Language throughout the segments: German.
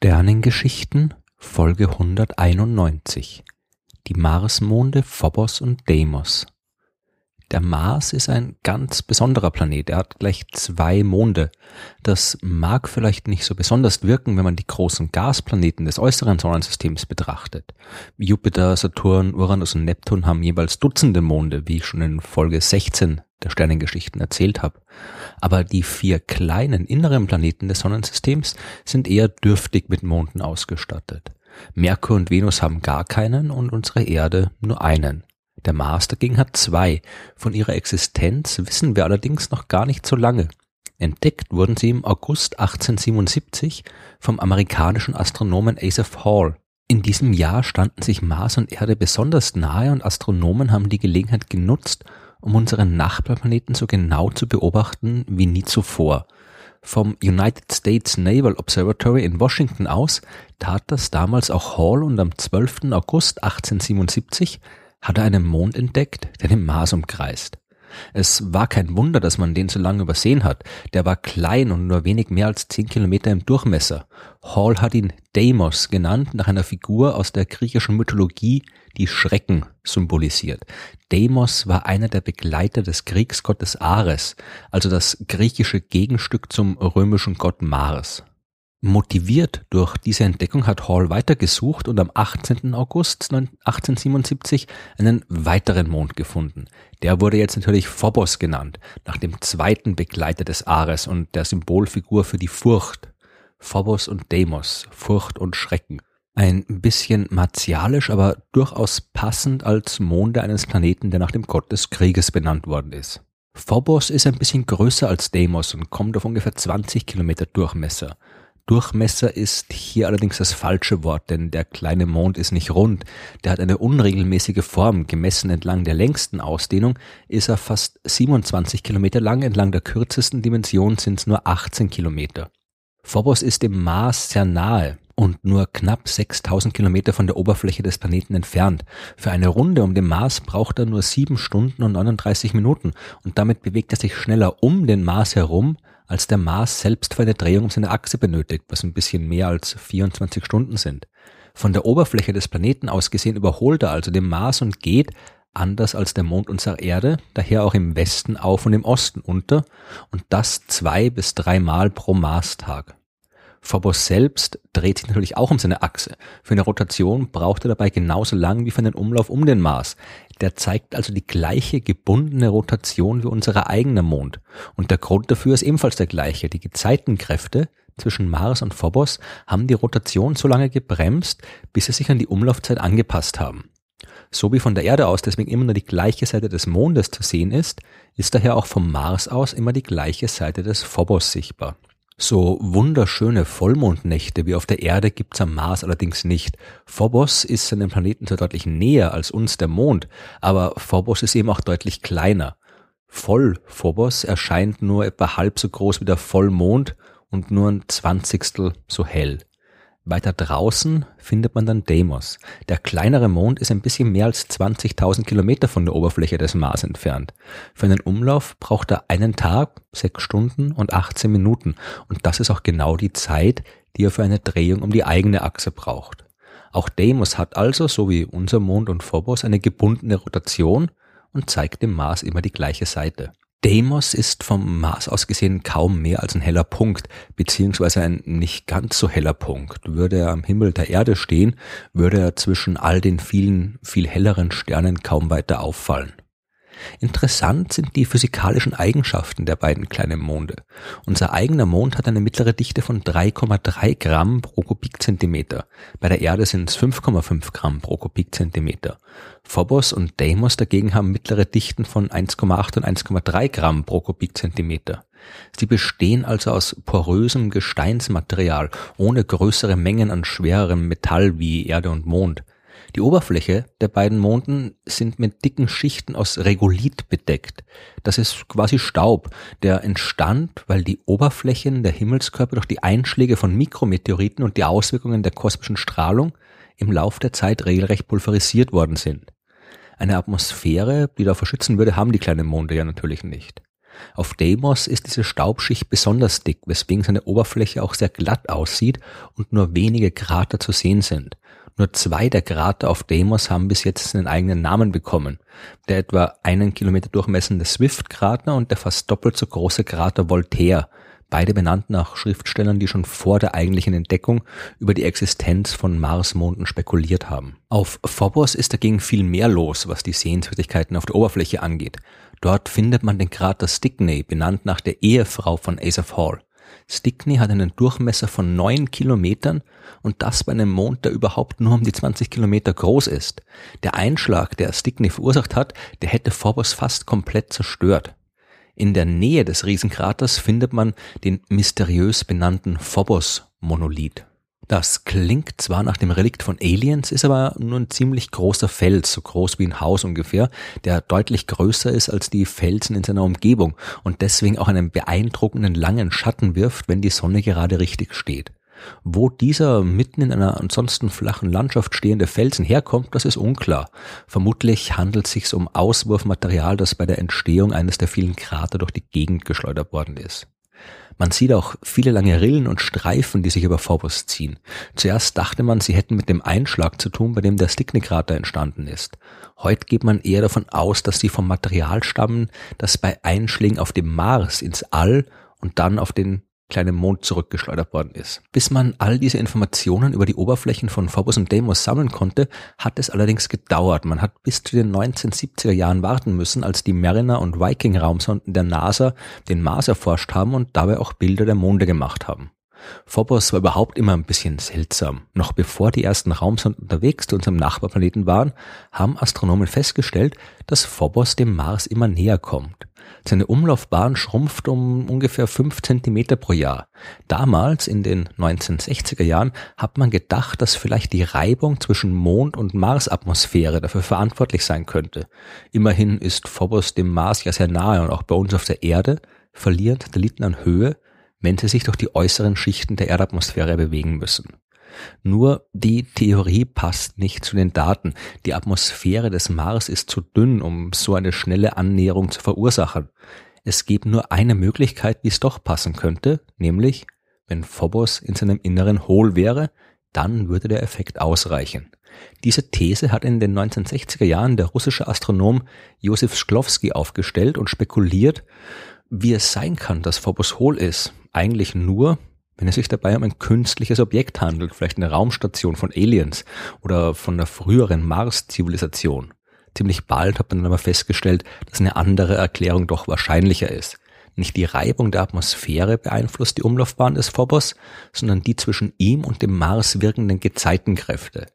Sternengeschichten Folge 191 Die Marsmonde Phobos und Deimos Der Mars ist ein ganz besonderer Planet. Er hat gleich zwei Monde. Das mag vielleicht nicht so besonders wirken, wenn man die großen Gasplaneten des äußeren Sonnensystems betrachtet. Jupiter, Saturn, Uranus und Neptun haben jeweils Dutzende Monde, wie ich schon in Folge 16 der Sternengeschichten erzählt habe. Aber die vier kleinen inneren Planeten des Sonnensystems sind eher dürftig mit Monden ausgestattet. Merkur und Venus haben gar keinen und unsere Erde nur einen. Der Mars dagegen hat zwei. Von ihrer Existenz wissen wir allerdings noch gar nicht so lange. Entdeckt wurden sie im August 1877 vom amerikanischen Astronomen Asaph Hall. In diesem Jahr standen sich Mars und Erde besonders nahe und Astronomen haben die Gelegenheit genutzt, um unseren Nachbarplaneten so genau zu beobachten wie nie zuvor. Vom United States Naval Observatory in Washington aus tat das damals auch Hall und am 12. August 1877 hat er einen Mond entdeckt, der den Mars umkreist. Es war kein Wunder, dass man den so lange übersehen hat. Der war klein und nur wenig mehr als zehn Kilometer im Durchmesser. Hall hat ihn Deimos genannt, nach einer Figur aus der griechischen Mythologie, die Schrecken symbolisiert. Deimos war einer der Begleiter des Kriegsgottes Ares, also das griechische Gegenstück zum römischen Gott Mars. Motiviert durch diese Entdeckung hat Hall weitergesucht und am 18. August 1877 einen weiteren Mond gefunden. Der wurde jetzt natürlich Phobos genannt, nach dem zweiten Begleiter des Ares und der Symbolfigur für die Furcht. Phobos und Deimos, Furcht und Schrecken. Ein bisschen martialisch, aber durchaus passend als Monde eines Planeten, der nach dem Gott des Krieges benannt worden ist. Phobos ist ein bisschen größer als Deimos und kommt auf ungefähr 20 Kilometer Durchmesser. Durchmesser ist hier allerdings das falsche Wort, denn der kleine Mond ist nicht rund. Der hat eine unregelmäßige Form. Gemessen entlang der längsten Ausdehnung ist er fast 27 Kilometer lang, entlang der kürzesten Dimension sind es nur 18 Kilometer. Phobos ist dem Mars sehr nahe und nur knapp 6000 Kilometer von der Oberfläche des Planeten entfernt. Für eine Runde um den Mars braucht er nur 7 Stunden und 39 Minuten und damit bewegt er sich schneller um den Mars herum als der Mars selbst für eine Drehung um seine Achse benötigt, was ein bisschen mehr als 24 Stunden sind. Von der Oberfläche des Planeten aus gesehen überholt er also den Mars und geht, anders als der Mond unserer Erde, daher auch im Westen auf und im Osten unter, und das zwei bis dreimal pro Marstag. Phobos selbst dreht sich natürlich auch um seine Achse. Für eine Rotation braucht er dabei genauso lang wie für einen Umlauf um den Mars. Der zeigt also die gleiche gebundene Rotation wie unser eigener Mond. Und der Grund dafür ist ebenfalls der gleiche. Die Gezeitenkräfte zwischen Mars und Phobos haben die Rotation so lange gebremst, bis sie sich an die Umlaufzeit angepasst haben. So wie von der Erde aus deswegen immer nur die gleiche Seite des Mondes zu sehen ist, ist daher auch vom Mars aus immer die gleiche Seite des Phobos sichtbar. So wunderschöne Vollmondnächte wie auf der Erde gibt's am Mars allerdings nicht. Phobos ist seinem Planeten zwar deutlich näher als uns der Mond, aber Phobos ist eben auch deutlich kleiner. Voll Phobos erscheint nur etwa halb so groß wie der Vollmond und nur ein Zwanzigstel so hell. Weiter draußen findet man dann Deimos. Der kleinere Mond ist ein bisschen mehr als 20.000 Kilometer von der Oberfläche des Mars entfernt. Für einen Umlauf braucht er einen Tag, sechs Stunden und 18 Minuten. Und das ist auch genau die Zeit, die er für eine Drehung um die eigene Achse braucht. Auch Deimos hat also, so wie unser Mond und Phobos, eine gebundene Rotation und zeigt dem Mars immer die gleiche Seite. Deimos ist vom Mars aus gesehen kaum mehr als ein heller Punkt, beziehungsweise ein nicht ganz so heller Punkt. Würde er am Himmel der Erde stehen, würde er zwischen all den vielen, viel helleren Sternen kaum weiter auffallen. Interessant sind die physikalischen Eigenschaften der beiden kleinen Monde. Unser eigener Mond hat eine mittlere Dichte von 3,3 Gramm pro Kubikzentimeter. Bei der Erde sind es 5,5 Gramm pro Kubikzentimeter. Phobos und Deimos dagegen haben mittlere Dichten von 1,8 und 1,3 Gramm pro Kubikzentimeter. Sie bestehen also aus porösem Gesteinsmaterial ohne größere Mengen an schwererem Metall wie Erde und Mond. Die Oberfläche der beiden Monden sind mit dicken Schichten aus Regolith bedeckt. Das ist quasi Staub, der entstand, weil die Oberflächen der Himmelskörper durch die Einschläge von Mikrometeoriten und die Auswirkungen der kosmischen Strahlung im Lauf der Zeit regelrecht pulverisiert worden sind. Eine Atmosphäre, die davor schützen würde, haben die kleinen Monde ja natürlich nicht. Auf Deimos ist diese Staubschicht besonders dick, weswegen seine Oberfläche auch sehr glatt aussieht und nur wenige Krater zu sehen sind. Nur zwei der Krater auf Deimos haben bis jetzt einen eigenen Namen bekommen. Der etwa einen Kilometer durchmessende Swift-Krater und der fast doppelt so große Krater Voltaire, beide benannt nach Schriftstellern, die schon vor der eigentlichen Entdeckung über die Existenz von Marsmonden spekuliert haben. Auf Phobos ist dagegen viel mehr los, was die Sehenswürdigkeiten auf der Oberfläche angeht. Dort findet man den Krater Stickney, benannt nach der Ehefrau von Asaph Hall. Stickney hat einen Durchmesser von neun Kilometern und das bei einem Mond, der überhaupt nur um die 20 Kilometer groß ist. Der Einschlag, der Stickney verursacht hat, der hätte Phobos fast komplett zerstört. In der Nähe des Riesenkraters findet man den mysteriös benannten Phobos-Monolith. Das klingt zwar nach dem Relikt von Aliens, ist aber nur ein ziemlich großer Fels, so groß wie ein Haus ungefähr, der deutlich größer ist als die Felsen in seiner Umgebung und deswegen auch einen beeindruckenden langen Schatten wirft, wenn die Sonne gerade richtig steht. Wo dieser mitten in einer ansonsten flachen Landschaft stehende Felsen herkommt, das ist unklar. Vermutlich handelt es sich um Auswurfmaterial, das bei der Entstehung eines der vielen Krater durch die Gegend geschleudert worden ist. Man sieht auch viele lange Rillen und Streifen, die sich über Phobos ziehen. Zuerst dachte man, sie hätten mit dem Einschlag zu tun, bei dem der Stickney-Krater entstanden ist. Heute geht man eher davon aus, dass sie vom Material stammen, das bei Einschlägen auf dem Mars ins All und dann auf den kleinen Mond zurückgeschleudert worden ist. Bis man all diese Informationen über die Oberflächen von Phobos und Deimos sammeln konnte, hat es allerdings gedauert. Man hat bis zu den 1970er Jahren warten müssen, als die Mariner und Viking Raumsonden der NASA den Mars erforscht haben und dabei auch Bilder der Monde gemacht haben. Phobos war überhaupt immer ein bisschen seltsam. Noch bevor die ersten Raumsonden unterwegs zu unserem Nachbarplaneten waren, haben Astronomen festgestellt, dass Phobos dem Mars immer näher kommt. Seine Umlaufbahn schrumpft um ungefähr fünf Zentimeter pro Jahr. Damals, in den 1960er Jahren, hat man gedacht, dass vielleicht die Reibung zwischen Mond- und Marsatmosphäre dafür verantwortlich sein könnte. Immerhin ist Phobos dem Mars ja sehr nahe und auch bei uns auf der Erde verlieren Satelliten an Höhe, wenn sie sich durch die äußeren Schichten der Erdatmosphäre bewegen müssen. Nur die Theorie passt nicht zu den Daten. Die Atmosphäre des Mars ist zu dünn, um so eine schnelle Annäherung zu verursachen. Es gibt nur eine Möglichkeit, wie es doch passen könnte, nämlich wenn Phobos in seinem Inneren hohl wäre, dann würde der Effekt ausreichen. Diese These hat in den 1960er Jahren der russische Astronom Josef Shklovsky aufgestellt und spekuliert, wie es sein kann, dass Phobos hohl ist. Eigentlich nur, wenn es sich dabei um ein künstliches Objekt handelt, vielleicht eine Raumstation von Aliens oder von einer früheren Mars-Zivilisation. Ziemlich bald hat man dann aber festgestellt, dass eine andere Erklärung doch wahrscheinlicher ist. Nicht die Reibung der Atmosphäre beeinflusst die Umlaufbahn des Phobos, sondern die zwischen ihm und dem Mars wirkenden Gezeitenkräfte.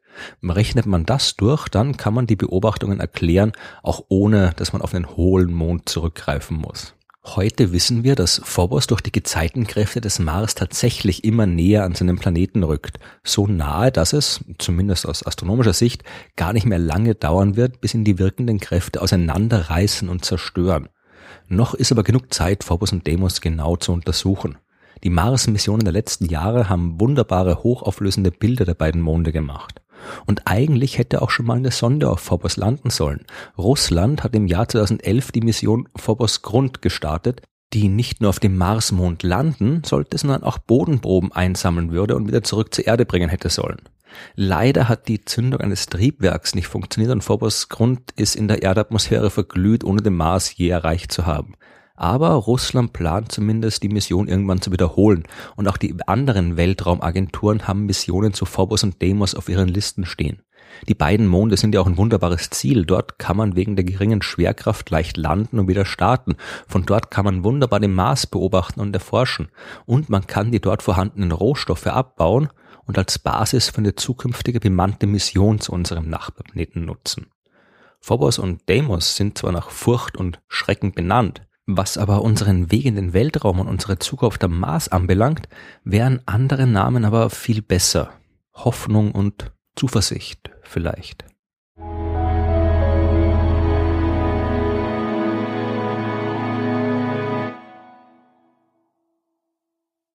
Rechnet man das durch, dann kann man die Beobachtungen erklären, auch ohne dass man auf einen hohlen Mond zurückgreifen muss. Heute wissen wir, dass Phobos durch die Gezeitenkräfte des Mars tatsächlich immer näher an seinen Planeten rückt. So nahe, dass es, zumindest aus astronomischer Sicht, gar nicht mehr lange dauern wird, bis ihn die wirkenden Kräfte auseinanderreißen und zerstören. Noch ist aber genug Zeit, Phobos und Deimos genau zu untersuchen. Die Mars-Missionen der letzten Jahre haben wunderbare hochauflösende Bilder der beiden Monde gemacht. Und eigentlich hätte auch schon mal eine Sonde auf Phobos landen sollen. Russland hat im Jahr 2011 die Mission Phobos Grund gestartet, die nicht nur auf dem Marsmond landen sollte, sondern auch Bodenproben einsammeln würde und wieder zurück zur Erde bringen hätte sollen. Leider hat die Zündung eines Triebwerks nicht funktioniert und Phobos Grund ist in der Erdatmosphäre verglüht, ohne den Mars je erreicht zu haben. Aber Russland plant zumindest, die Mission irgendwann zu wiederholen. Und auch die anderen Weltraumagenturen haben Missionen zu Phobos und Deimos auf ihren Listen stehen. Die beiden Monde sind ja auch ein wunderbares Ziel. Dort kann man wegen der geringen Schwerkraft leicht landen und wieder starten. Von dort kann man wunderbar den Mars beobachten und erforschen. Und man kann die dort vorhandenen Rohstoffe abbauen und als Basis für eine zukünftige bemannte Mission zu unserem Nachbarplaneten nutzen. Phobos und Deimos sind zwar nach Furcht und Schrecken benannt, was aber unseren Weg in den Weltraum und unsere Zukunft am Mars anbelangt, wären andere Namen aber viel besser. Hoffnung und Zuversicht vielleicht.